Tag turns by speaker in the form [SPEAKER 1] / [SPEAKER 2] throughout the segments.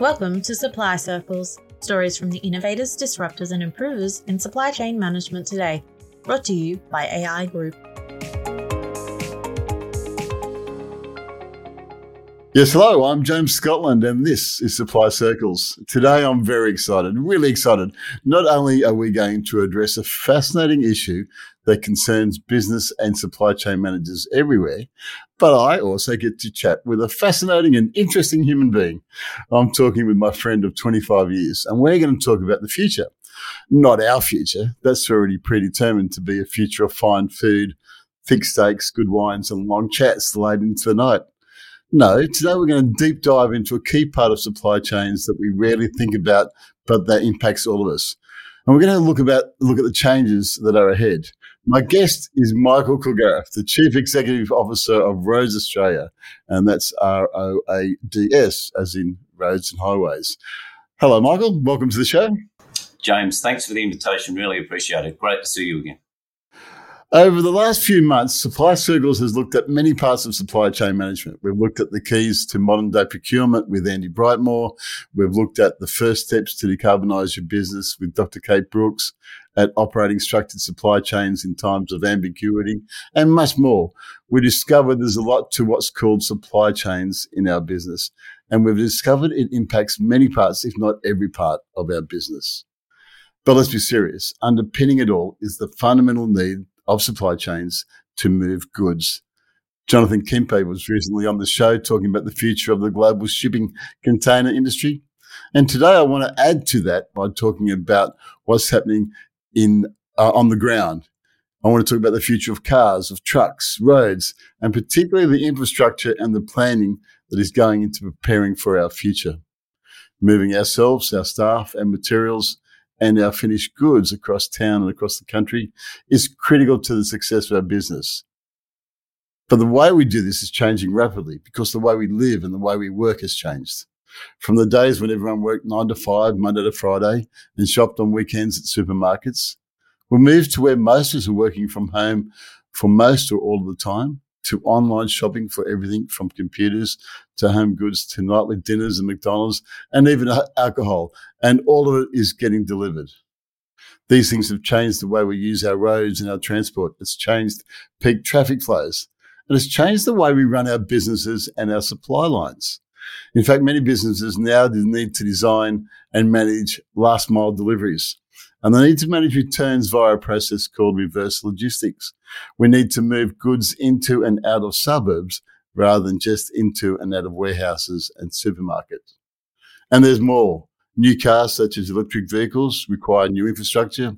[SPEAKER 1] Welcome to Supply Circles, stories from the innovators, disruptors, and improvers in supply chain management today, brought to you by AI Group.
[SPEAKER 2] Yes, hello, I'm James Scotland and this is Supply Circles. Today I'm very excited, really excited. Not only are we going to address a fascinating issue that concerns business and supply chain managers everywhere, but I also get to chat with a fascinating and interesting human being. I'm talking with my friend of 25 years and we're going to talk about the future. Not our future, that's already predetermined to be a future of fine food, thick steaks, good wines, and long chats late into the night. No, today we're going to deep dive into a key part of supply chains that we rarely think about, but that impacts all of us. And we're going to look about look at the changes that are ahead. My guest is Michael Kilgariff, the Chief Executive Officer of Roads Australia, and that's R O A D S, as in roads and highways. Hello, Michael. Welcome to the show.
[SPEAKER 3] James, thanks for the invitation. Really appreciate it. Great to see you again.
[SPEAKER 2] Over the last few months, Supply Circles has looked at many parts of supply chain management. We've looked at the keys to modern day procurement with Andy Brightmore. We've looked at the first steps to decarbonise your business with Dr. Kate Brooks, at operating structured supply chains in times of ambiguity, and much more. We discovered there's a lot to what's called supply chains in our business, and we've discovered it impacts many parts, if not every part of our business. But let's be serious. Underpinning it all is the fundamental need of supply chains to move goods. Jonathan Kempe was recently on the show talking about the future of the global shipping container industry. And today I want to add to that by talking about what's happening in uh, on the ground. I want to talk about the future of cars, of trucks, roads, and particularly the infrastructure and the planning that is going into preparing for our future. Moving ourselves, our staff, and materials and our finished goods across town and across the country is critical to the success of our business. But the way we do this is changing rapidly because the way we live and the way we work has changed. From the days when everyone worked nine to five, Monday to Friday, and shopped on weekends at supermarkets, we moved to where most of us are working from home for most or all of the time to online shopping for everything from computers to home goods to nightly dinners and McDonald's and even uh, alcohol. And all of it is getting delivered. These things have changed the way we use our roads and our transport. It's changed peak traffic flows. And it's changed the way we run our businesses and our supply lines. In fact, many businesses now need to design and manage last mile deliveries. And they need to manage returns via a process called reverse logistics. We need to move goods into and out of suburbs rather than just into and out of warehouses and supermarkets. And there's more. New cars such as electric vehicles require new infrastructure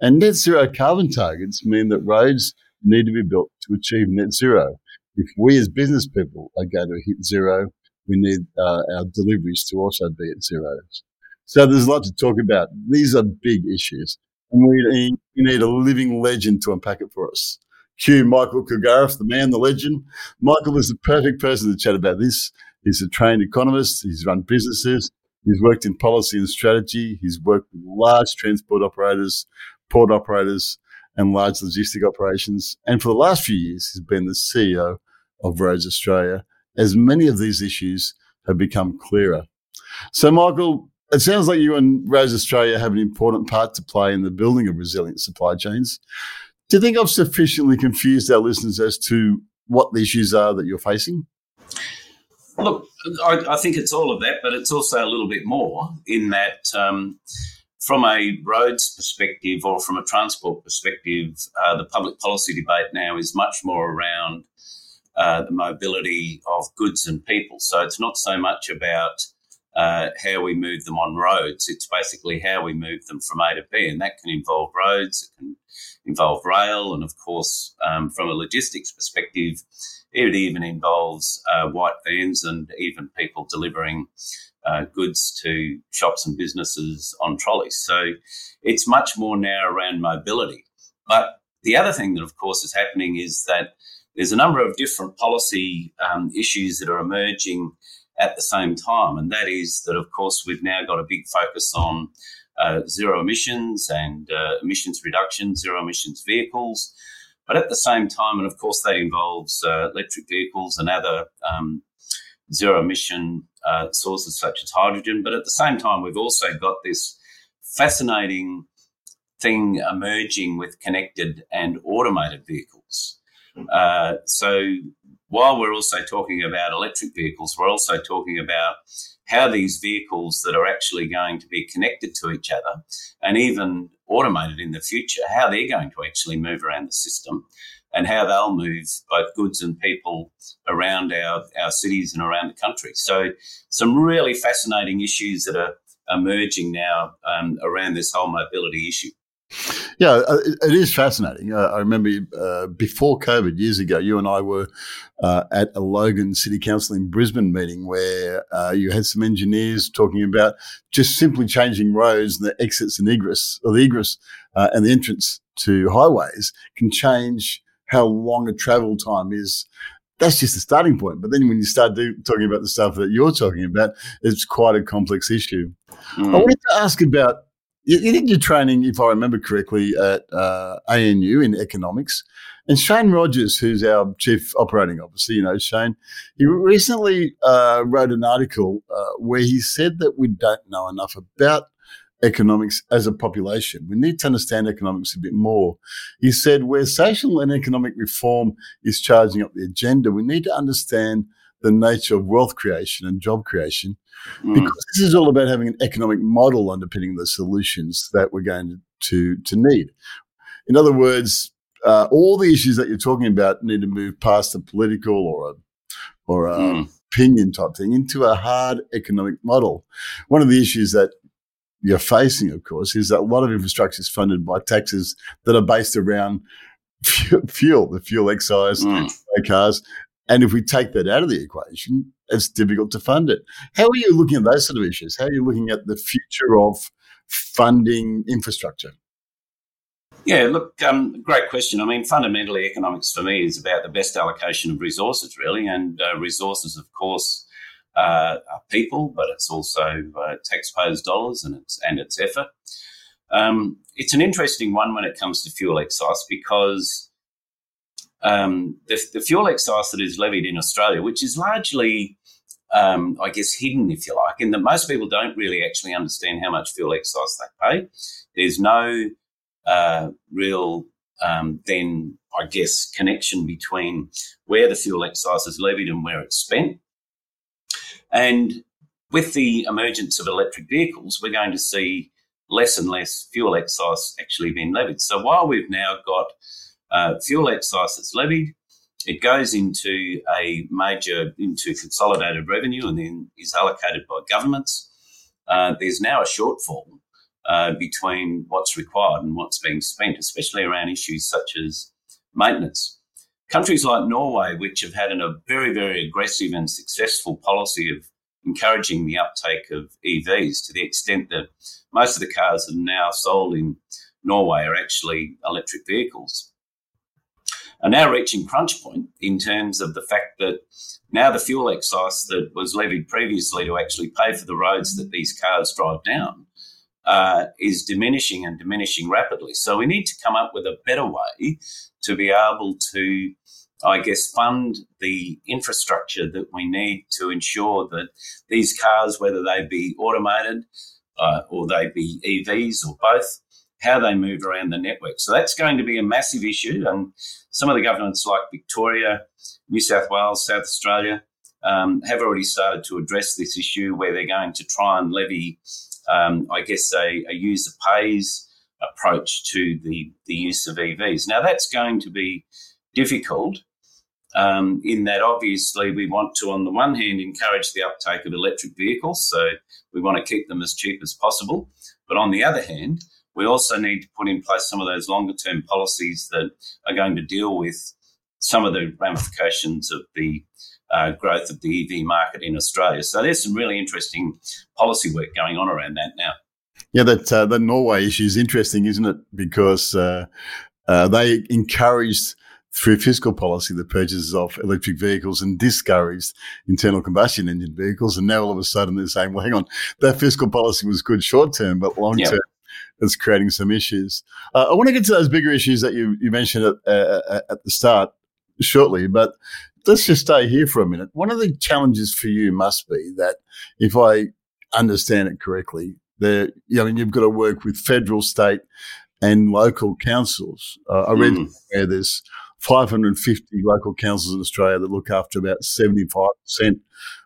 [SPEAKER 2] and net zero carbon targets mean that roads need to be built to achieve net zero. If we as business people are going to hit zero, we need uh, our deliveries to also be at zeros. So there's a lot to talk about. These are big issues. And we need, a living legend to unpack it for us. Cue Michael Kilgariff, the man, the legend. Michael is the perfect person to chat about this. He's a trained economist. He's run businesses. He's worked in policy and strategy. He's worked with large transport operators, port operators, and large logistic operations. And for the last few years, he's been the CEO of Roads Australia, as many of these issues have become clearer. So, Michael, it sounds like you and Roads Australia have an important part to play in the building of resilient supply chains. Do you think I've sufficiently confused our listeners as to what the issues are that you're facing?
[SPEAKER 3] Look, I, I think it's all of that, but it's also a little bit more in that um, from a roads perspective or from a transport perspective, uh, the public policy debate now is much more around uh, the mobility of goods and people. So it's not so much about uh, how we move them on roads. It's basically how we move them from A to B, and that can involve roads, it can involve rail, and of course, um, from a logistics perspective, it even involves uh, white vans and even people delivering uh, goods to shops and businesses on trolleys. So it's much more now around mobility. But the other thing that, of course, is happening is that there's a number of different policy um, issues that are emerging at the same time. And that is that, of course, we've now got a big focus on uh, zero emissions and uh, emissions reduction, zero emissions vehicles. But at the same time, and of course, that involves uh, electric vehicles and other um, zero emission uh, sources such as hydrogen. But at the same time, we've also got this fascinating thing emerging with connected and automated vehicles. Uh, so while we're also talking about electric vehicles, we're also talking about how these vehicles that are actually going to be connected to each other and even automated in the future, how they're going to actually move around the system and how they'll move both goods and people around our, our cities and around the country. So, some really fascinating issues that are emerging now um, around this whole mobility issue.
[SPEAKER 2] Yeah, uh, it is fascinating. Uh, I remember uh, before COVID, years ago, you and I were uh, at a Logan City Council in Brisbane meeting where uh, you had some engineers talking about just simply changing roads and the exits and egress, or the egress uh, and the entrance to highways can change how long a travel time is. That's just the starting point. But then when you start do, talking about the stuff that you're talking about, it's quite a complex issue. Mm. I wanted to ask about you, you did your training, if I remember correctly, at uh, ANU in economics. And Shane Rogers, who's our chief operating officer, you know, Shane, he recently uh, wrote an article uh, where he said that we don't know enough about economics as a population. We need to understand economics a bit more. He said where social and economic reform is charging up the agenda, we need to understand the nature of wealth creation and job creation mm. because this is all about having an economic model underpinning the solutions that we're going to, to need. In other words, uh, all the issues that you're talking about need to move past a political or a or a mm. opinion type thing into a hard economic model. One of the issues that you're facing, of course, is that a lot of infrastructure is funded by taxes that are based around fuel, the fuel excise, mm. cars, and if we take that out of the equation, it's difficult to fund it. How are you looking at those sort of issues? How are you looking at the future of funding infrastructure?
[SPEAKER 3] Yeah, look, um, great question. I mean, fundamentally, economics for me is about the best allocation of resources, really. And uh, resources, of course, uh, are people, but it's also uh, taxpayers' dollars and it's and its effort. Um, it's an interesting one when it comes to fuel excise because um, the, the, fuel excise that is levied in Australia, which is largely, um, I guess, hidden, if you like, in that most people don't really actually understand how much fuel excise they pay. There's no uh, real, um, then, I guess, connection between where the fuel excise is levied and where it's spent. And with the emergence of electric vehicles, we're going to see less and less fuel excise actually being levied. So while we've now got uh, fuel excise that's levied. It goes into a major, into consolidated revenue and then is allocated by governments. Uh, there's now a shortfall uh, between what's required and what's being spent, especially around issues such as maintenance. Countries like Norway, which have had a very, very aggressive and successful policy of encouraging the uptake of EVs to the extent that most of the cars that are now sold in Norway are actually electric vehicles are now reaching crunch point in terms of the fact that now the fuel excise that was levied previously to actually pay for the roads that these cars drive down uh, is diminishing and diminishing rapidly. So we need to come up with a better way to be able to, I guess, fund the infrastructure that we need to ensure that these cars, whether they be automated uh, or they be EVs or both, how they move around the network. So that's going to be a massive issue. And some of the governments like Victoria, New South Wales, South Australia um, have already started to address this issue where they're going to try and levy, um, I guess, a, a, user pays approach to the, the use of EVs. Now, that's going to be difficult. Um, in that, obviously, we want to, on the one hand, encourage the uptake of electric vehicles. So we want to keep them as cheap as possible. But on the other hand, we also need to put in place some of those longer term policies that are going to deal with some of the ramifications of the uh, growth of the EV market in Australia. So there's some really interesting policy work going on around that now.
[SPEAKER 2] Yeah, that uh, the Norway issue is interesting, isn't it? Because uh, uh they encouraged through fiscal policy the purchases of electric vehicles and discouraged internal combustion engine vehicles. And now all of a sudden they're saying, well, hang on, that fiscal policy was good short term, but long term is creating some issues. Uh, I want to get to those bigger issues that you, you mentioned at, uh, at the start shortly, but let's just stay here for a minute. One of the challenges for you must be that if I understand it correctly, there, you know, I mean, you've got to work with federal, state, and local councils. Uh, I read mm. where there's 550 local councils in Australia that look after about 75%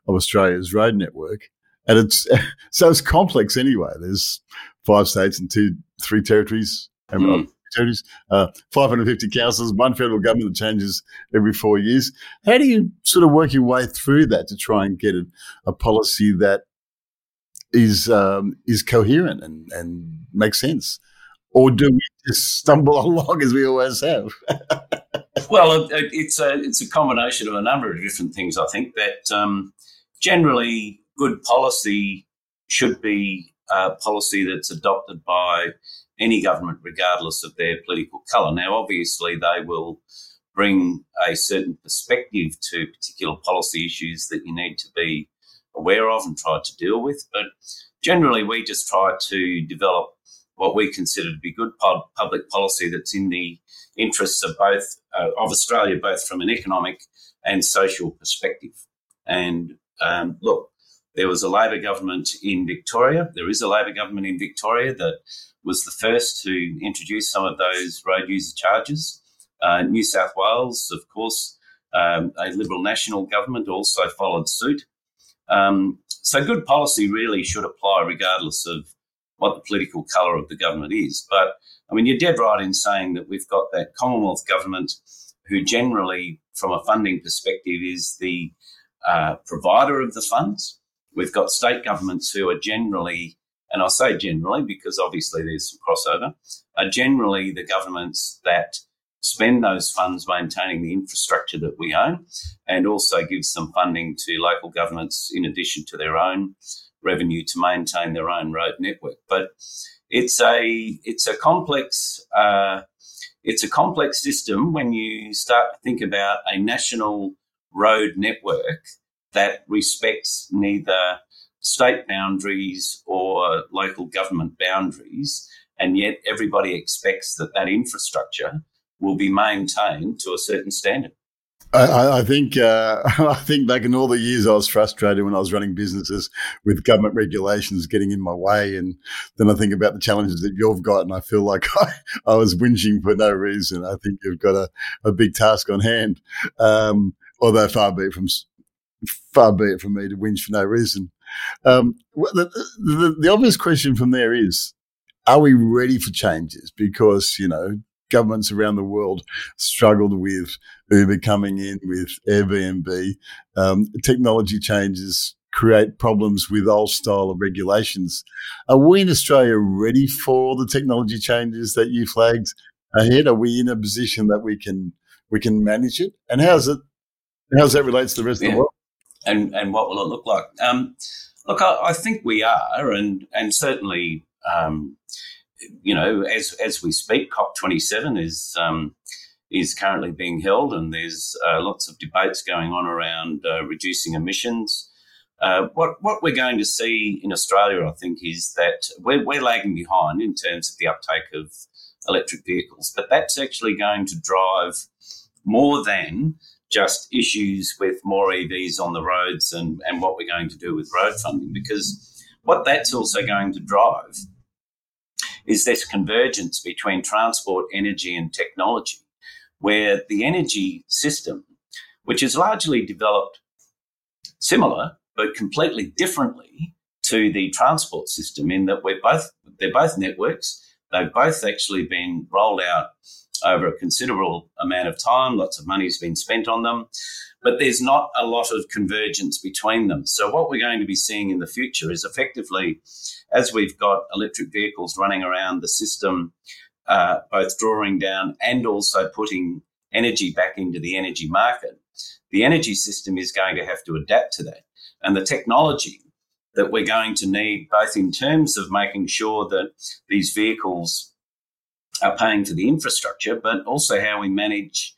[SPEAKER 2] of Australia's road network. And it's so it's complex anyway. There's five states and two, three territories. Mm. Territories, uh, 550 councils, one federal government that changes every four years. How do you sort of work your way through that to try and get a, a policy that is um, is coherent and, and makes sense? Or do we just stumble along as we always have?
[SPEAKER 3] well, it's a it's a combination of a number of different things. I think that um, generally good policy should be a policy that's adopted by any government, regardless of their political colour. Now, obviously, they will bring a certain perspective to particular policy issues that you need to be aware of and try to deal with. But generally, we just try to develop what we consider to be good public policy that's in the interests of both uh, of Australia, both from an economic and social perspective. And um, look, there was a Labor government in Victoria. There is a Labor government in Victoria that was the first to introduce some of those road user charges. Uh, New South Wales, of course, um, a Liberal National government also followed suit. Um, so good policy really should apply regardless of what the political colour of the government is. But I mean, you're dead right in saying that we've got that Commonwealth government who generally, from a funding perspective, is the uh, provider of the funds. We've got state governments who are generally, and I say generally because obviously there's some crossover, are generally the governments that spend those funds maintaining the infrastructure that we own and also give some funding to local governments in addition to their own revenue to maintain their own road network. But it's a it's a complex uh, it's a complex system when you start to think about a national road network that respects neither state boundaries or local government boundaries, and yet everybody expects that that infrastructure will be maintained to a certain standard.
[SPEAKER 2] I, I, think uh, I think back in all the years I was frustrated when I was running businesses with government regulations getting in my way, and then I think about the challenges that you've got, and I feel like I, I was whinging for no reason. I think you've got a, a big task on hand, um, although far be it from far be it from me to whinge for no reason. Um, the, the, the obvious question from there is, are we ready for changes? Because, you know, governments around the world struggled with Uber coming in, with Airbnb. Um, technology changes create problems with old style of regulations. Are we in Australia ready for the technology changes that you flagged ahead? Are we in a position that we can we can manage it? And how's it how's that relates to the rest yeah. of the world?
[SPEAKER 3] And and what will it look like? Um, look, I, I, think we are, and and certainly, um, you know, as as we speak, COP twenty seven is. Um, is currently being held, and there's uh, lots of debates going on around uh, reducing emissions. Uh, what what we're going to see in Australia, I think, is that we're, we're lagging behind in terms of the uptake of electric vehicles, but that's actually going to drive more than just issues with more EVs on the roads and, and what we're going to do with road funding. Because what that's also going to drive is this convergence between transport, energy, and technology, where the energy system, which is largely developed similar but completely differently to the transport system, in that we're both they're both networks. They've both actually been rolled out over a considerable amount of time. Lots of money has been spent on them, but there's not a lot of convergence between them. So, what we're going to be seeing in the future is effectively, as we've got electric vehicles running around the system, uh, both drawing down and also putting energy back into the energy market, the energy system is going to have to adapt to that. And the technology that we're going to need, both in terms of making sure that these vehicles are paying for the infrastructure, but also how we manage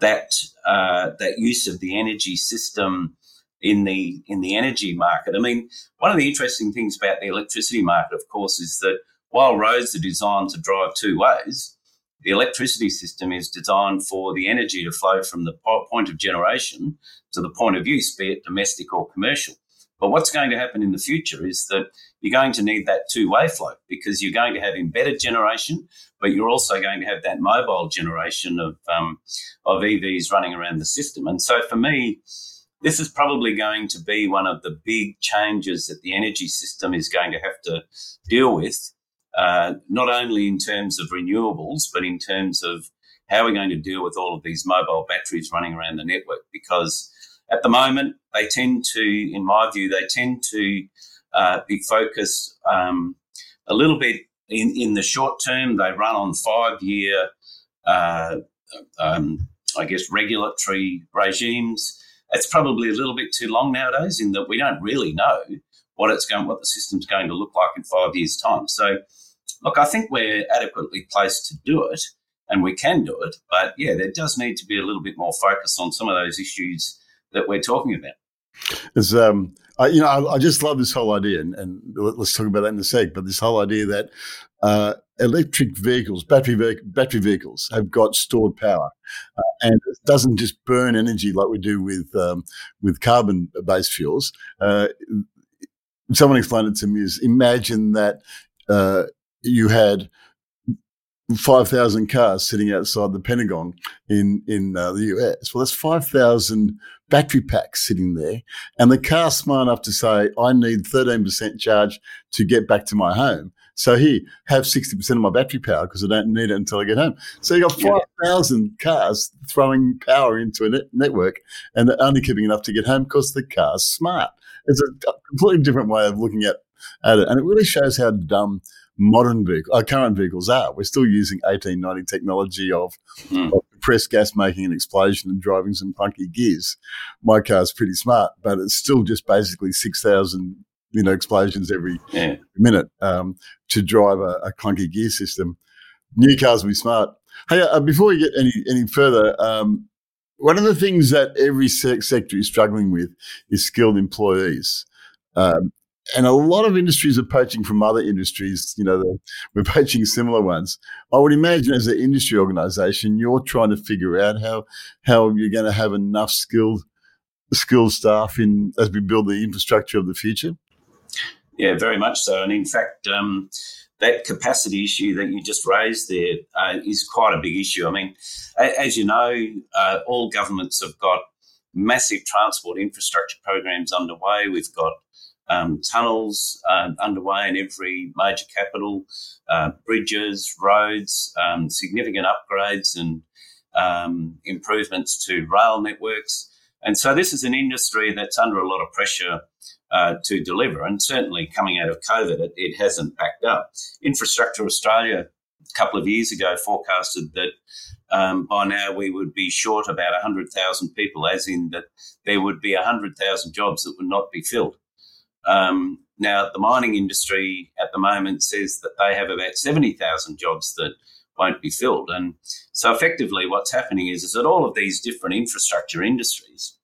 [SPEAKER 3] that uh, that use of the energy system in the in the energy market. I mean, one of the interesting things about the electricity market, of course, is that while roads are designed to drive two ways, the electricity system is designed for the energy to flow from the point of generation to the point of use, be it domestic or commercial. But what's going to happen in the future is that you're going to need that two way flow because you're going to have embedded generation, but you're also going to have that mobile generation of, um, of EVs running around the system. And so for me, this is probably going to be one of the big changes that the energy system is going to have to deal with, uh, not only in terms of renewables, but in terms of how we're going to deal with all of these mobile batteries running around the network. Because at the moment, they tend to, in my view, they tend to uh, be focused um, a little bit in, in the short term. They run on five year, uh, um, I guess, regulatory regimes. It's probably a little bit too long nowadays in that we don't really know what it's going, what the system's going to look like in five years' time. So, look, I think we're adequately placed to do it, and we can do it. But yeah, there does need to be a little bit more focus on some of those issues that we're talking about.
[SPEAKER 2] It's, um, I, you know, I, I, just love this whole idea, and, and, let's talk about that in a sec. But this whole idea that uh, electric vehicles, battery battery vehicles, have got stored power, uh, and it doesn't just burn energy like we do with um, with carbon based fuels. Uh, someone explained it to me: is imagine that uh, you had 5,000 cars sitting outside the Pentagon in, in uh, the US. Well, that's 5,000 battery packs sitting there. And the car's smart enough to say, I need 13% charge to get back to my home. So here, have 60% of my battery power because I don't need it until I get home. So you got 5,000 cars throwing power into a net- network and they're only keeping enough to get home because the car's smart. It's a completely different way of looking at, at it. And it really shows how dumb modern vehicle, uh, current vehicles are. We're still using 1890 technology of, mm. of compressed gas making an explosion and driving some clunky gears. My car's pretty smart, but it's still just basically 6,000 you know explosions every yeah. minute um, to drive a, a, clunky gear system. New cars will be smart. Hey, uh, before we get any any further, um, one of the things that every se- sector is struggling with is skilled employees. Um, and a lot of industries are poaching from other industries. You know, we're poaching similar ones. I would imagine as an industry organisation, you're trying to figure out how how you're going to have enough skilled skilled staff in as we build the infrastructure of the future.
[SPEAKER 3] Yeah, very much so. And in fact, um, that capacity issue that you just raised there uh, is quite a big issue. I mean, as you know, uh, all governments have got massive transport infrastructure programs underway. We've got um, tunnels uh, underway in every major capital, uh, bridges, roads, um, significant upgrades and um, improvements to rail networks. And so this is an industry that's under a lot of pressure uh, to deliver. And certainly coming out of COVID, it, it, hasn't backed up. Infrastructure Australia a couple of years ago forecasted that um, by now we would be short about 100,000 people, as in that there would be 100,000 jobs that would not be filled. Um, now, the mining industry at the moment says that they have about 70,000 jobs that won't be filled. And so, effectively, what's happening is, is that all of these different infrastructure industries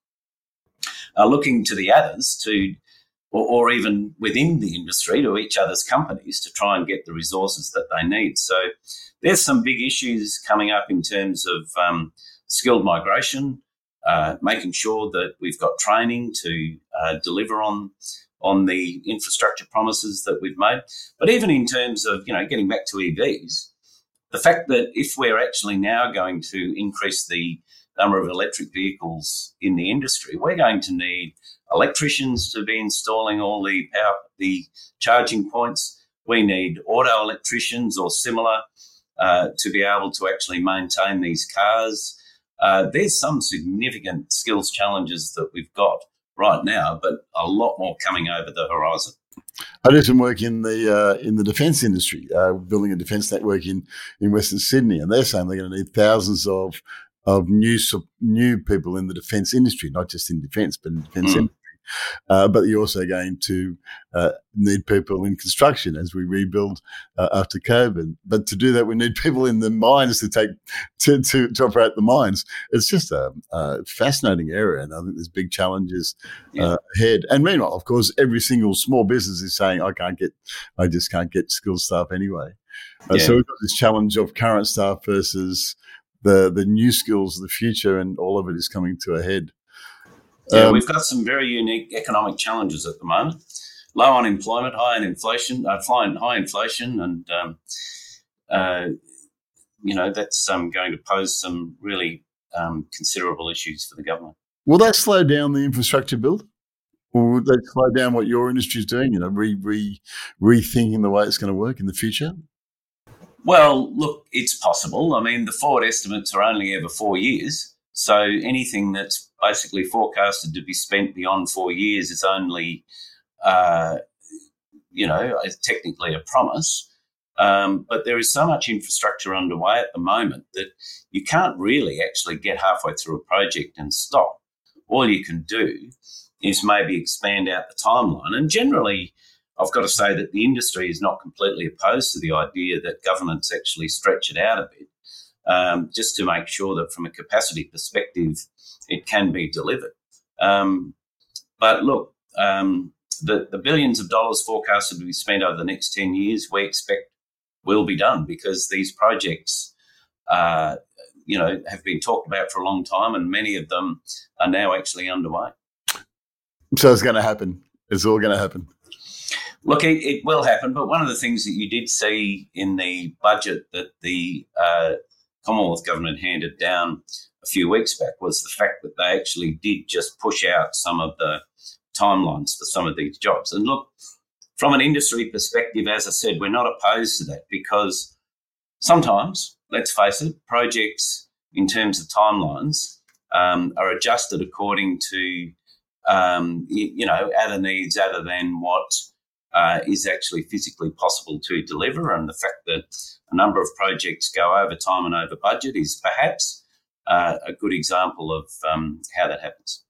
[SPEAKER 3] are looking to the others to, or, or even within the industry, to each other's companies to try and get the resources that they need. So, there's some big issues coming up in terms of um, skilled migration, uh, making sure that we've got training to uh, deliver on on the infrastructure promises that we've made. But even in terms of, you know, getting back to EVs, the fact that if we're actually now going to increase the number of electric vehicles in the industry, we're going to need electricians to be installing all the power, the charging points. We need auto electricians or similar uh, to be able to actually maintain these cars. Uh, there's some significant skills challenges that we've got right now, but a lot more coming over the horizon.
[SPEAKER 2] I did some work in the uh, in the defence industry, uh, building a defence network in, in Western Sydney, and they're saying they're going to need thousands of of new new people in the defence industry, not just in defence, but in defence mm. industry. Uh, but you're also going to uh, need people in construction as we rebuild uh, after COVID. But to do that, we need people in the mines to take to, to, to operate the mines. It's just a, a, fascinating area, and I think there's big challenges yeah. Uh, ahead. And meanwhile, of course, every single small business is saying, "I can't get, I just can't get skilled staff anyway." Uh, yeah. So we've got this challenge of current staff versus the the new skills of the future, and all of it is coming to a head.
[SPEAKER 3] Yeah, um, we've got some very unique economic challenges at the moment. Low unemployment, high inflation, uh, high inflation, and um, uh, you know that's um, going to pose some really um, considerable issues for the government.
[SPEAKER 2] Will that slow down the infrastructure build? Or would that slow down what your industry is doing? You know, re, re rethinking the way it's going to work in the future.
[SPEAKER 3] Well, look, it's possible. I mean, the forward estimates are only ever four years, so anything that's basically forecasted to be spent beyond four years is only, uh, you know, technically a promise. Um, but there is so much infrastructure underway at the moment that you can't really actually get halfway through a project and stop. All you can do is maybe expand out the timeline. And generally, I've got to say that the industry is not completely opposed to the idea that governments actually stretch it out a bit, um, just to make sure that from a capacity perspective, it can be delivered. Um, but look, um, the, the billions of dollars forecasted to be spent over the next 10 years, we expect will be done because these projects, uh, you know, have been talked about for a long time and many of them are now actually underway.
[SPEAKER 2] So it's going to happen. It's all going to happen.
[SPEAKER 3] Look, it, it, will happen, but one of the things that you did see in the budget that the uh, Commonwealth government handed down a few weeks back was the fact that they actually did just push out some of the timelines for some of these jobs. And look, from an industry perspective, as I said, we're not opposed to that because sometimes, let's face it, projects in terms of timelines um, are adjusted according to um, you, you, know, other needs other than what uh, is actually physically possible to deliver. And the fact that a number of projects go over time and over budget is perhaps uh, a good example of um, how that happens.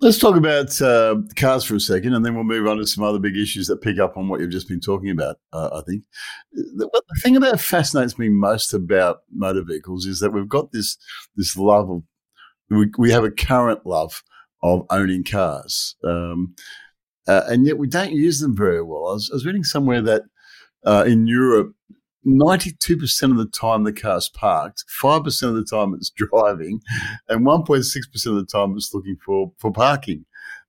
[SPEAKER 2] Let's talk about uh, cars for a second, and then we'll move on to some other big issues that pick up on what you've just been talking about. Uh, I think the, the, thing that fascinates me most about motor vehicles is that we've got this this love of we, we have a current love of owning cars. Um, uh, and yet we don't use them very well. I was, I was reading somewhere that uh, in Europe, 92% of the time the car's parked, 5% of the time it's driving, and 1.6% of the time it's looking for, for parking.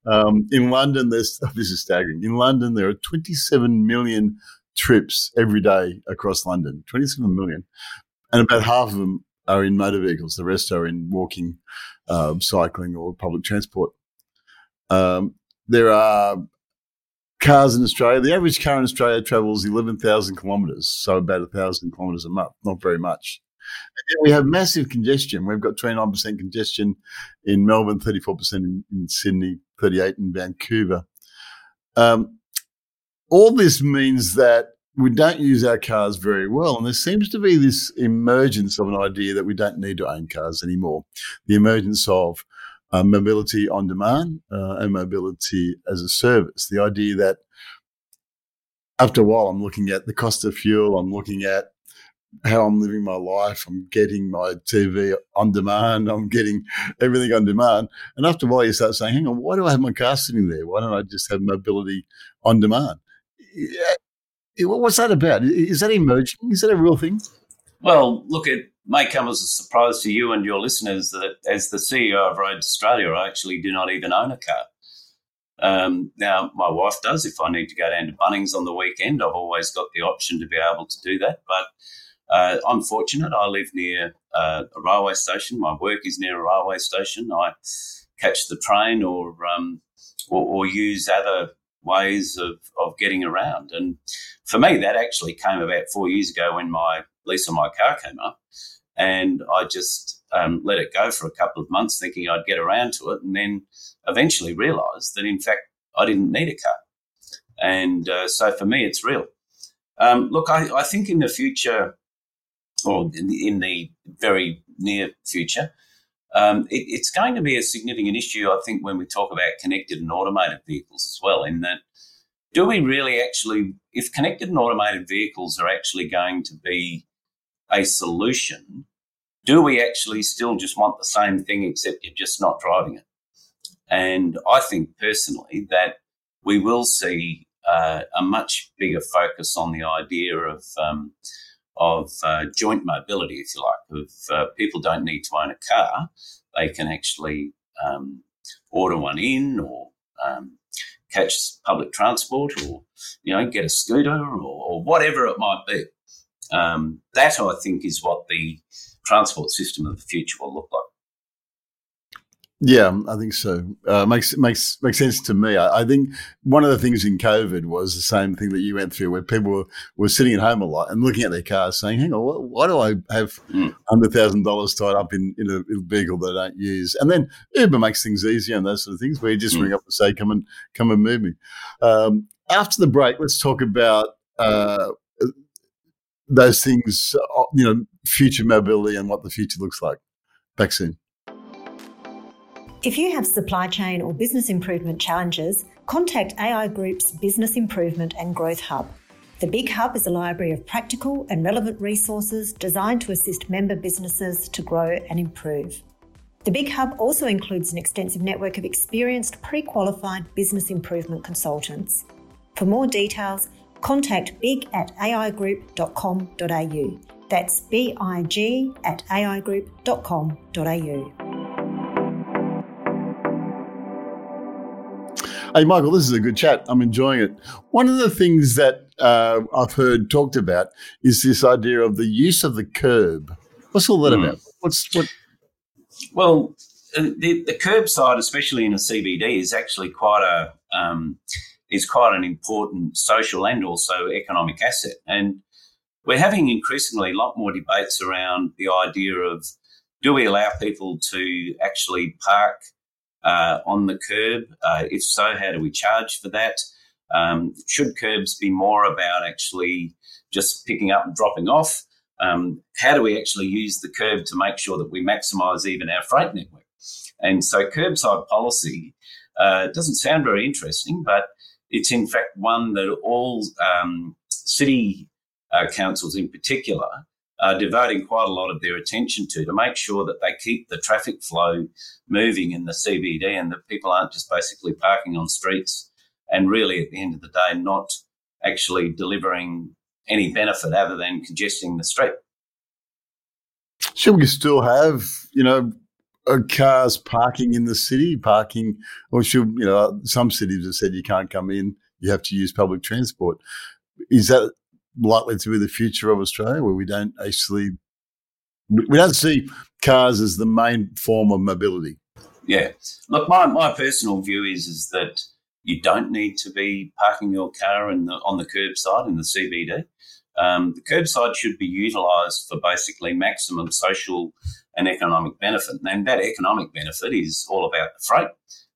[SPEAKER 2] Um, in London, there's oh, this is staggering. In London, there are 27 million trips every day across London. 27 million, and about half of them are in motor vehicles. The rest are in walking, um, cycling, or public transport. Um, there are cars in Australia. The average car in Australia travels 11,000 kilometres, so about 1,000 kilometres a month, not very much. we have massive congestion. We've got 29% congestion in Melbourne, 34% in, in Sydney, 38 in Vancouver. Um, all this means that we don't use our cars very well. And there seems to be this emergence of an idea that we don't need to own cars anymore. The emergence of uh, mobility on demand uh, and mobility as a service. The idea that after a while, I'm looking at the cost of fuel, I'm looking at how I'm living my life, I'm getting my TV on demand, I'm getting everything on demand. And after a while, you start saying, hang on, why do I have my car sitting there? Why don't I just have mobility on demand? What's that about? Is that emerging? Is that a real thing?
[SPEAKER 3] Well, look, it may come as a surprise to you and your listeners that as the CEO of Roads Australia, I actually do not even own a car. Um, now, my wife does. If I need to go down to Bunnings on the weekend, I've always got the option to be able to do that. But uh, I'm fortunate. I live near uh, a railway station. My work is near a railway station. I catch the train or um, or, or, use other ways of, of getting around. And for me, that actually came about four years ago when my lease on my car came up. And I just um, let it go for a couple of months, thinking I'd get around to it, and then eventually realised that in fact I didn't need a car. And uh, so for me, it's real. Um, look, I, I, think in the future, or in the, in the very near future, um, it, it's going to be a significant issue, I think, when we talk about connected and automated vehicles as well, in that do we really actually, if connected and automated vehicles are actually going to be a solution, do we actually still just want the same thing except you're just not driving it? And I think personally that we will see uh, a much bigger focus on the idea of um, of uh, joint mobility, if you like. If uh, people don't need to own a car, they can actually um, order one in or um, catch public transport or you know get a scooter or, or whatever it might be. Um, that I think is what the transport system of the future will look like.
[SPEAKER 2] Yeah, I think so. Uh, makes makes makes sense to me. I, I, think one of the things in COVID was the same thing that you went through, where people were, were sitting at home a lot and looking at their cars, saying, "Hang on, why do I have mm. hundred thousand dollars tied up in, in a, vehicle that I don't use?" And then Uber makes things easier and those sort of things, where you just mm. ring up and say, "Come and come and move me." Um, after the break, let's talk about uh, those things. Uh, you know, future mobility and what the future looks like. Back soon.
[SPEAKER 4] If you have supply chain or business improvement challenges, contact AI Group's Business Improvement and Growth Hub. The Big Hub is a library of practical and relevant resources designed to assist member businesses to grow and improve. The Big Hub also includes an extensive network of experienced pre qualified business improvement consultants. For more details, contact big at aigroup.com.au. That's big at aigroup.com.au.
[SPEAKER 2] Hey, Michael, this is a good chat. I'm enjoying it. One of the things that uh, I've heard talked about is this idea of the use of the curb. What's all that mm. about? What's what?
[SPEAKER 3] Well, uh, the, the curb side, especially in a CBD, is actually quite a um, is quite an important social and also economic asset. And we're having increasingly a lot more debates around the idea of do we allow people to actually park uh, on the curb? Uh, if so, how do we charge for that? Um, should curbs be more about actually just picking up and dropping off? Um, how do we actually use the curb to make sure that we maximise even our freight network? And so, curbside policy uh, doesn't sound very interesting, but it's in fact one that all um, city uh, councils in particular are devoting quite a lot of their attention to to make sure that they keep the traffic flow moving in the CBD and that people aren't just basically parking on streets and really at the end of the day not actually delivering any benefit other than congesting the street.
[SPEAKER 2] Should we still have, you know, cars parking in the city, parking, or should, you know, some cities have said you can't come in, you have to use public transport. Is that likely to be the future of Australia, where we don't actually we don't see cars as the main form of mobility.
[SPEAKER 3] Yeah, look, my, my personal view is is that you don't need to be parking your car in the, on the curbside in the CBD. Um, the curbside should be utilised for basically maximum social and economic benefit, and that economic benefit is all about the freight.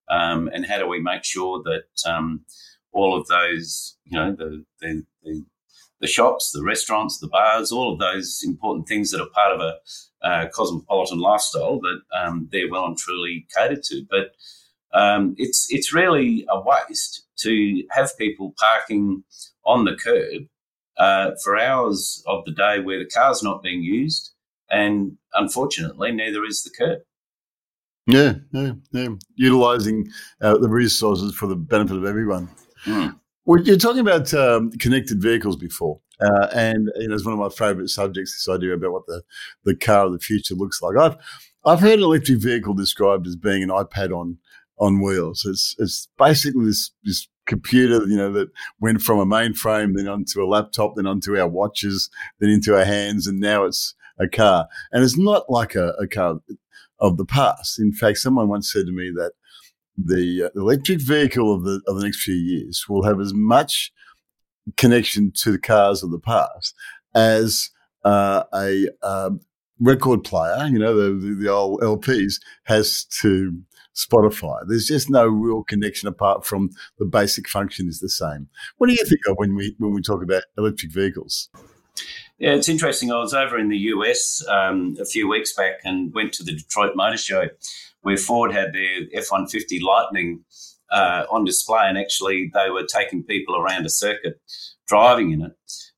[SPEAKER 3] Um, and how do we make sure that um, all of those, you know, the, the, the the shops, the restaurants, the bars, all of those important things that are part of a uh, cosmopolitan lifestyle that um, they're well and truly catered to. But um, it's it's really a waste to have people parking on the curb uh, for hours of the day where the car's not being used, and unfortunately, neither is the curb.
[SPEAKER 2] Yeah, yeah, yeah. Utilizing uh, the resources for the benefit of everyone. Mm. Well, you're talking about um, connected vehicles before, uh, and you know, it's one of my favourite subjects. This idea about what the, the car of the future looks like. I've I've heard an electric vehicle described as being an iPad on on wheels. It's it's basically this this computer, you know, that went from a mainframe, then onto a laptop, then onto our watches, then into our hands, and now it's a car. And it's not like a, a car of the past. In fact, someone once said to me that the uh, electric vehicle of the of the next few years will have as much connection to the cars of the past as uh, a um, record player, you know, the, the, the old LPs, has to Spotify. There's just no real connection apart from the basic function is the same. What do you think of when we when we talk about electric vehicles?
[SPEAKER 3] Yeah, it's interesting. I was over in the US um, a few weeks back and went to the Detroit Motor Show where Ford had their F 150 Lightning uh, on display, and actually they were taking people around a circuit driving in it.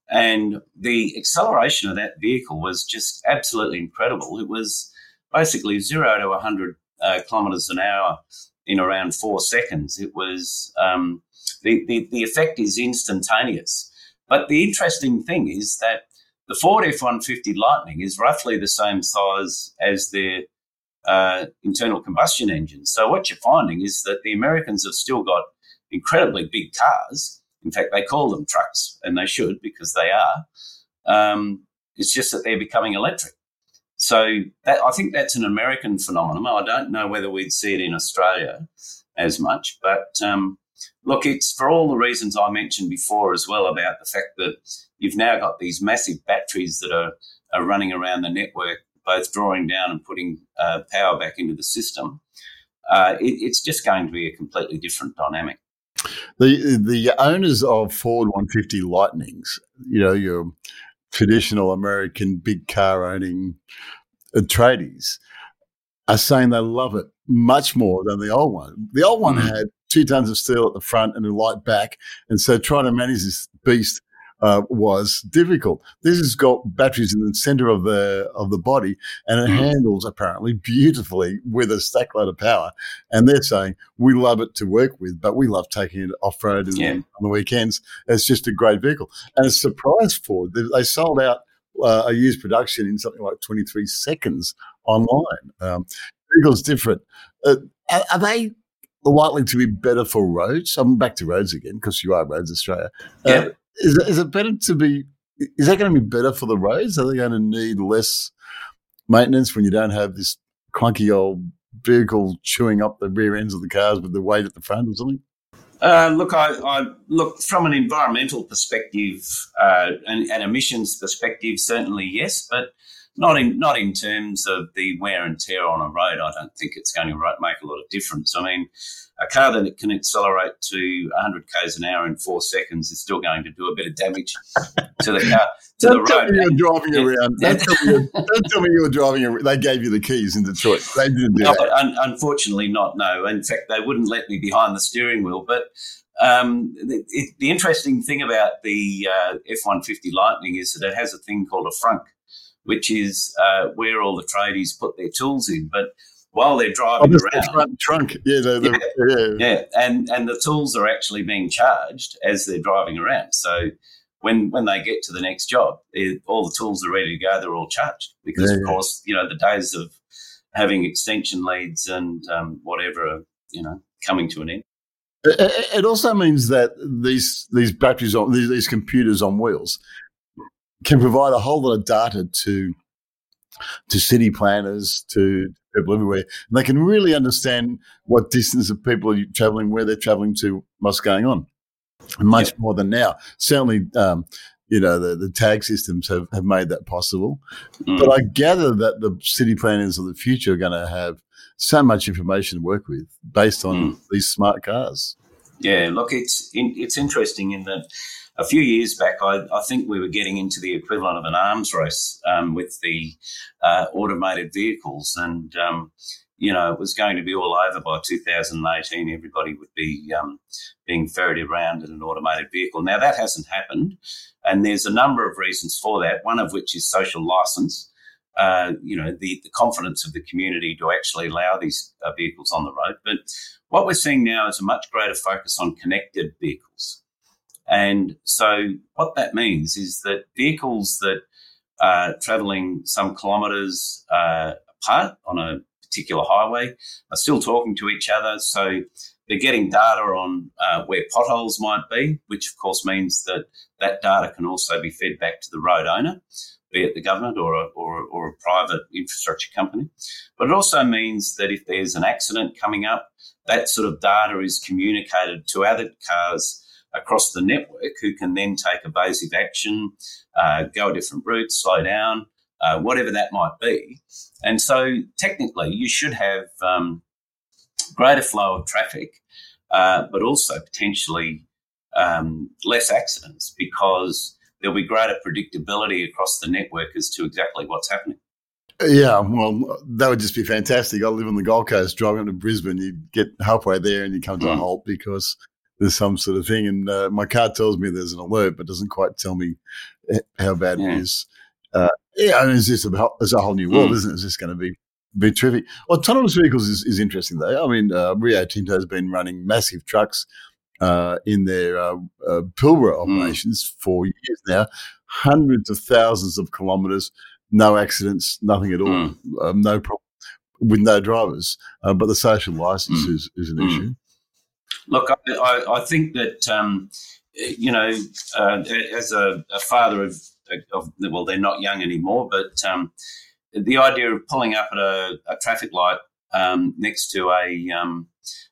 [SPEAKER 3] And the acceleration of that vehicle was just absolutely incredible. It was basically zero to 100 uh, kilometres an hour in around four seconds. It was um, the, the, the effect is instantaneous. But the interesting thing is that the Ford F 150 Lightning is roughly the same size as their uh, internal combustion engines. So, what you're finding is that the Americans have still got incredibly big cars. In fact, they call them trucks, and they should because they are. Um, it's just that they're becoming electric. So that, I think that's an American phenomenon. I don't know whether we'd see it in Australia as much, but um, look, it's for all the reasons I mentioned before as well about the fact that you've now got these massive batteries that are, are running around the network, both drawing down and putting uh, power back into the system. Uh, it, it's just going to be a completely different dynamic.
[SPEAKER 2] The the owners of Ford 150 Lightnings, you know, your traditional American big car owning uh, tradies, are saying they love it much more than the old one. The old one mm. had two tons of steel at the front and a light back, and so trying to manage this beast uh, was difficult. This has got batteries in the center of the of the body, and it mm. handles apparently beautifully with a stack load of power. And they're saying we love it to work with, but we love taking it off road yeah. on the weekends. It's just a great vehicle, and a surprise Ford. They sold out uh, a used production in something like 23 seconds online. Um, vehicle's different. Uh, are, are, they likely to be better for roads? I'm back to roads again because you are Roads Australia. Uh, yeah is, is it better to be? Is that going to be better for the roads? Are they going to need less maintenance when you don't have this clunky old vehicle chewing up the rear ends of the cars with the weight at the front or something?
[SPEAKER 3] Uh, look, I, I, look from an environmental perspective uh, and, and, emissions perspective. Certainly, yes, but not in not in terms of the wear and tear on a road. I don't think it's going to make a lot of difference. I mean, a car that can accelerate to 100 k's an hour in four seconds is still going to do a bit of damage to the car to
[SPEAKER 2] don't
[SPEAKER 3] the
[SPEAKER 2] tell
[SPEAKER 3] road.
[SPEAKER 2] Me you're driving around. Don't tell, me don't tell me you were driving. Around. They gave you the keys in Detroit. They didn't do
[SPEAKER 3] no,
[SPEAKER 2] that.
[SPEAKER 3] Un- unfortunately, not. No. In fact, they wouldn't let me behind the steering wheel. But um, the, it, the, interesting thing about the uh, F-150 Lightning is that it has a thing called a frunk, which is uh, where all the tradies put their tools in. But while they're driving oh, around.
[SPEAKER 2] trunk, yeah, the,
[SPEAKER 3] the, yeah, yeah, yeah, and and the tools are actually being charged as they're driving around. So when when they get to the next job, all the tools are ready to go. They're all charged because, yeah, of course, you know the days of having extension leads and um, whatever are you know coming to an end.
[SPEAKER 2] It also means that these these batteries on these, these computers on wheels can provide a whole lot of data to to city planners, to people everywhere. And they can really understand what distance of people are traveling, where they're traveling to, what's going on. And much yeah. more than now. Certainly, um, you know, the, the tag systems have, have made that possible. Mm. But I gather that the city planners of the future are going to have so much information to work with based on mm. these smart cars.
[SPEAKER 3] Yeah, look, it's in, it's interesting in that a few years back, I, I, think we were getting into the equivalent of an arms race um, with the uh, automated vehicles. And, um, you know, it was going to be all over by 2018. Everybody would be um, being ferried around in an automated vehicle. Now, that hasn't happened. And there's a number of reasons for that, one of which is social license. Uh, you know, the, the, confidence of the community to actually allow these uh, vehicles on the road. But what we're seeing now is a much greater focus on connected vehicles. And so what that means is that vehicles that are traveling some kilometres uh, apart on a particular highway are still talking to each other. So they're getting data on uh, where potholes might be, which of course means that that data can also be fed back to the road owner, be it the government or a, or, or a private infrastructure company. But it also means that if there's an accident coming up, that sort of data is communicated to other cars across the network who can then take evasive action, uh, go a different route, slow down, uh, whatever that might be. And so technically, you should have um, greater flow of traffic, uh, but also potentially um, less accidents because there'll be greater predictability across the network as to exactly what's happening.
[SPEAKER 2] Yeah, well, that would just be fantastic. I live on the Gold Coast, driving to Brisbane, you get halfway there and you come to mm. a halt because there's some sort of thing. And uh, my car tells me there's an alert, but doesn't quite tell me how bad yeah. it is. Uh, yeah, I mean, it's just a, it's a whole new world, mm. isn't it? It's just going to be be terrific. Autonomous vehicles is, is interesting, though. I mean, uh, Rio Tinto has been running massive trucks uh, in their uh, uh Pilbara hmm. operations mm. for years now. hundreds of thousands of kilometres, no accidents, nothing at all, mm. um, no problem with no drivers. Uh, but the social license mm. is, is an mm. issue.
[SPEAKER 3] Look, I, I, I think that, um, you know, uh, as a, a father of, of, well, they're not young anymore, but um, the idea of pulling up at a, a traffic light um, next to a um,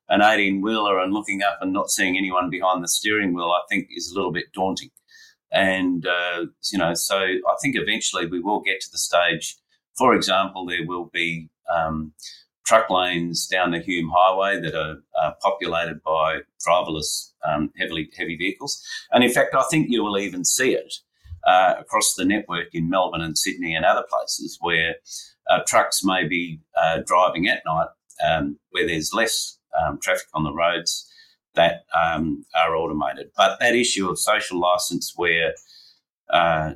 [SPEAKER 3] an 18 wheeler and looking up and not seeing anyone behind the steering wheel, I think is a little bit daunting. And, uh, you know, so I think eventually we will get to the stage, for example, there will be um, truck lanes down the Hume Highway that are, populated by driverless um, heavily heavy vehicles. And in fact, I think you will even see it uh, across the network in Melbourne and Sydney and other places where uh, trucks may be uh, driving at night um, where there's less um, traffic on the roads that um, are automated. But that issue of social license where uh,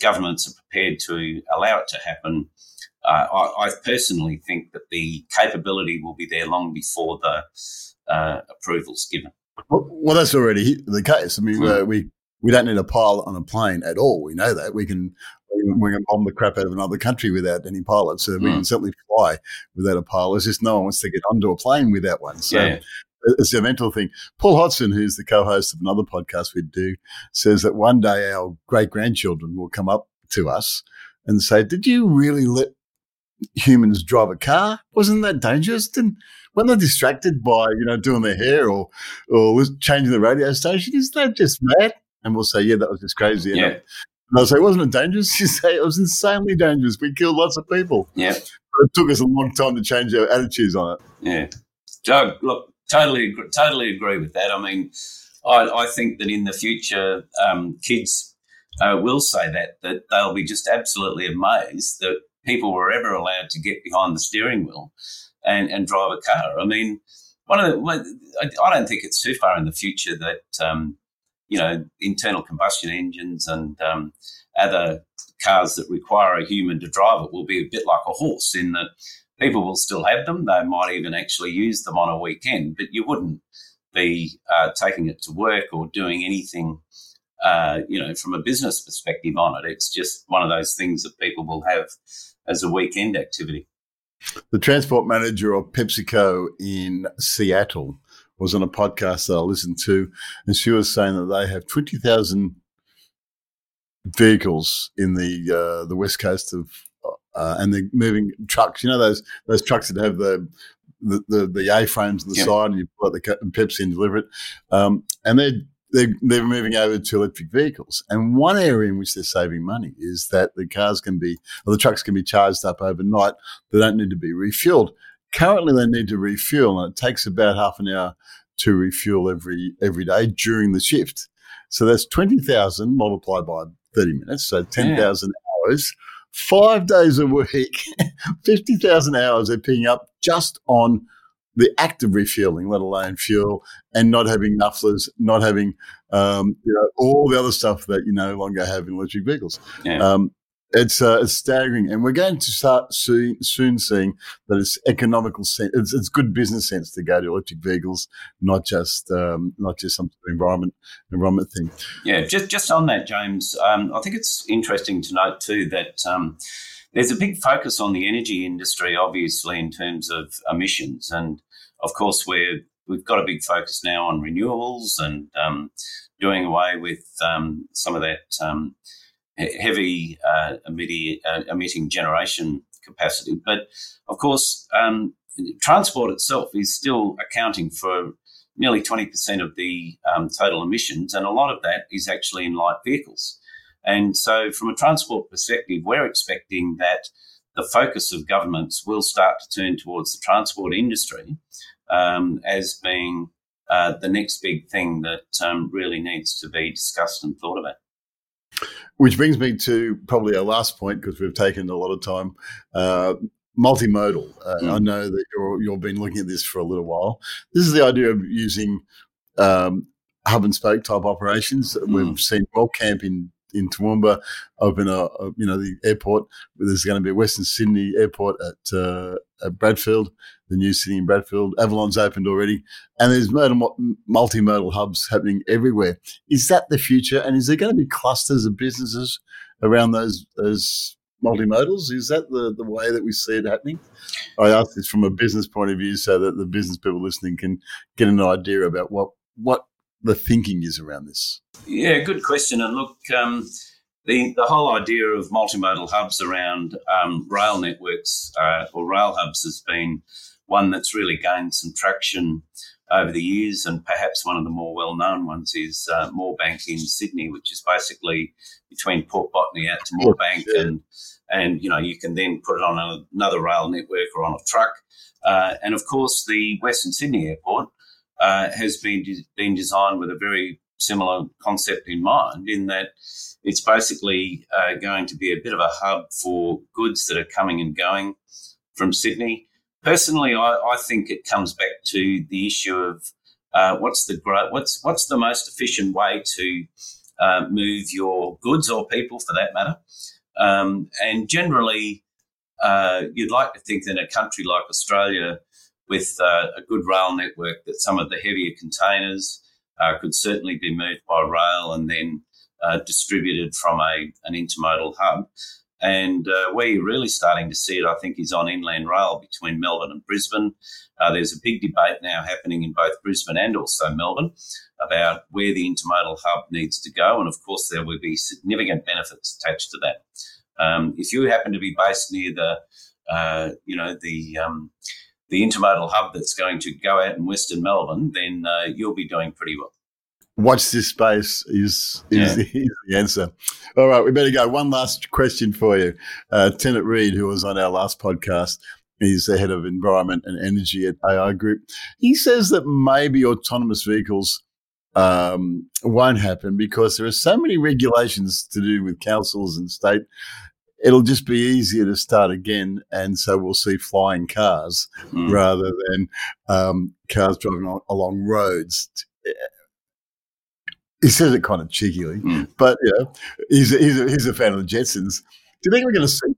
[SPEAKER 3] governments are prepared to allow it to happen, uh, I, I, personally think that the capability will be there long before the uh, approvals given.
[SPEAKER 2] Well, well, that's already the case. I mean, mm. we we don't need a pilot on a plane at all. We know that we can we can bomb the crap out of another country without any pilot. So we mm. can certainly fly without a pilot. It's just no one wants to get onto a plane without one. So yeah. it's a mental thing. Paul Hodson, who's the co-host of another podcast we do, says that one day our great grandchildren will come up to us and say, "Did you really let humans drive a car? Wasn't that dangerous? Didn't when they're distracted by you know doing their hair or or changing the radio station? isn't that just mad?" And we'll say, "Yeah, that was just crazy."
[SPEAKER 3] Yeah.
[SPEAKER 2] And I say, wasn't it dangerous? You say it was insanely dangerous. We killed lots of people.
[SPEAKER 3] Yeah.
[SPEAKER 2] But it took us a long time to change our attitudes on it.
[SPEAKER 3] Yeah. Doug, look, totally, totally agree with that. I mean, I, I think that in the future, um, kids uh, will say that, that they'll be just absolutely amazed that people were ever allowed to get behind the steering wheel and, and drive a car. I mean, one of the, I don't think it's too far in the future that um, you know, internal combustion engines and um, other cars that require a human to drive it will be a bit like a horse in that people will still have them. They might even actually use them on a weekend, but you wouldn't be uh, taking it to work or doing anything, uh, you know, from a business perspective on it. It's just one of those things that people will have as a weekend activity.
[SPEAKER 2] The transport manager of PepsiCo in Seattle was on a podcast that I listened to, and she was saying that they have twenty thousand vehicles in the uh, the west coast of, uh, and they're moving trucks. You know those those trucks that have the the the, the A frames on the yep. side, and you put the Pepsi and deliver it, um, and they're they're, they're moving over to electric vehicles. And one area in which they're saving money is that the cars can be, or the trucks can be charged up overnight. They don't need to be refueled. Currently, they need to refuel, and it takes about half an hour to refuel every every day during the shift. So that's twenty thousand multiplied by thirty minutes, so ten thousand hours, five days a week, fifty thousand hours they're picking up just on the act of refueling, let alone fuel, and not having mufflers, not having um, you know all the other stuff that you no longer have in electric vehicles. Yeah. Um, it's uh, it's staggering, and we're going to start soon, soon seeing that it's economical sense. It's, it's good business sense to go to electric vehicles, not just um, not just some environment environment thing.
[SPEAKER 3] Yeah, just just on that, James. Um, I think it's interesting to note too that. Um, there's a big focus on the energy industry, obviously, in terms of emissions, and of course, we're we've got a big focus now on renewables and um, doing away with um, some of that um, heavy uh, emitting, uh, emitting generation capacity. But of course, um, transport itself is still accounting for nearly 20% of the um, total emissions, and a lot of that is actually in light vehicles. And so, from a transport perspective, we're expecting that the focus of governments will start to turn towards the transport industry um, as being uh, the next big thing that um, really needs to be discussed and thought about.
[SPEAKER 2] Which brings me to probably our last point because we've taken a lot of time. Uh, multimodal. Uh, mm. I know that you you've been looking at this for a little while. This is the idea of using um, hub and spoke type operations. Mm. We've seen Wellcamp in in Toowoomba, open a, a, you know the airport. There's going to be a Western Sydney airport at, uh, at Bradfield, the new city in Bradfield. Avalon's opened already, and there's multimodal hubs happening everywhere. Is that the future? And is there going to be clusters of businesses around those those multimodals? Is that the, the way that we see it happening? I ask this from a business point of view so that the business people listening can get an idea about what what the thinking is around this.
[SPEAKER 3] Yeah, good question. And look, um, the the whole idea of multimodal hubs around um, rail networks uh, or rail hubs has been one that's really gained some traction over the years, and perhaps one of the more well known ones is uh, Moorebank in Sydney, which is basically between Port Botany out to Moorebank, yeah. and and you know you can then put it on a, another rail network or on a truck, uh, and of course the Western Sydney Airport uh, has been de- been designed with a very similar concept in mind, in that it's basically uh, going to be a bit of a hub for goods that are coming and going from Sydney. Personally, I, I think it comes back to the issue of uh, what's the what's what's the most efficient way to uh, move your goods or people, for that matter. Um, and generally, uh, you'd like to think that in a country like Australia, with uh, a good rail network, that some of the heavier containers uh, could certainly be moved by rail and then uh, distributed from a an intermodal hub. And uh, where you're really starting to see it, I think, is on inland rail between Melbourne and Brisbane. Uh, there's a big debate now happening in both Brisbane and also Melbourne about where the intermodal hub needs to go. And of course, there will be significant benefits attached to that. Um, if you happen to be based near the, uh, you know, the um, the intermodal hub that's going to go out in Western Melbourne, then uh, you'll be doing pretty well
[SPEAKER 2] watch this space is is, yeah. the, is, the, answer. All right, we better go. One last question for you. Uh, Tennant Reed, who was on our last podcast, he's the head of environment and energy at AI Group. He says that maybe autonomous vehicles um, won't happen because there are so many regulations to do with councils and state. It'll just be easier to start again, and so we'll see flying cars mm. rather than um, cars driving along roads he says it kind of cheekily, mm. but yeah, he's a, he's a, he's a fan of the Jetsons. Do you think we're going to see?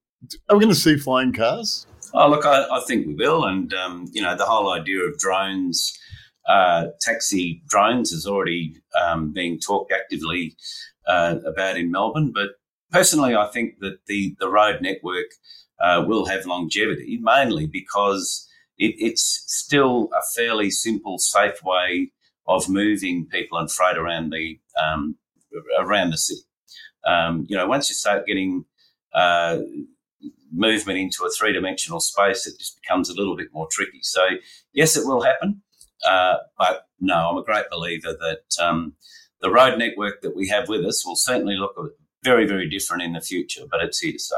[SPEAKER 2] Are we going to see flying cars?
[SPEAKER 3] Oh, look, I, I think we will, and um, you know, the whole idea of drones, uh, taxi drones, is already um, being talked actively uh, about in Melbourne. But personally, I think that the the road network uh, will have longevity, mainly because it, it's still a fairly simple, safe way of moving people and freight around the um, around the city. Um, you know, once you start getting uh, movement into a three dimensional space, it just becomes a little bit more tricky. So, yes, it will happen, uh, but no, I'm a great believer that um, the road network that we have with us will certainly look very, very different in the future, but it's here to stay.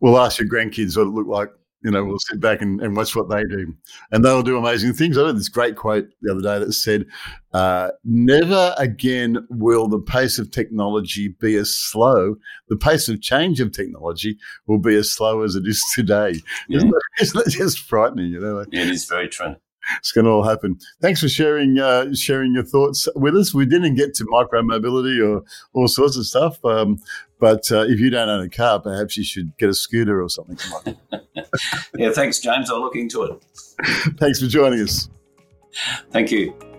[SPEAKER 2] We'll ask your grandkids what it looked like you know, we'll sit back and, and watch what they do. And they'll do amazing things. I heard this great quote the other day that said, uh, Never again will the pace of technology be as slow. The pace of change of technology will be as slow as it is today. Yeah. Isn't, that, isn't that just frightening? You know,
[SPEAKER 3] yeah, it is very true
[SPEAKER 2] it's going to all happen. Thanks for sharing uh, sharing your thoughts with us. We didn't get to micro mobility or all sorts of stuff, um, but uh, if you don't own a car, perhaps you should get a scooter or something.
[SPEAKER 3] yeah, thanks, James. I'll look into it.
[SPEAKER 2] thanks for joining us.
[SPEAKER 3] Thank you.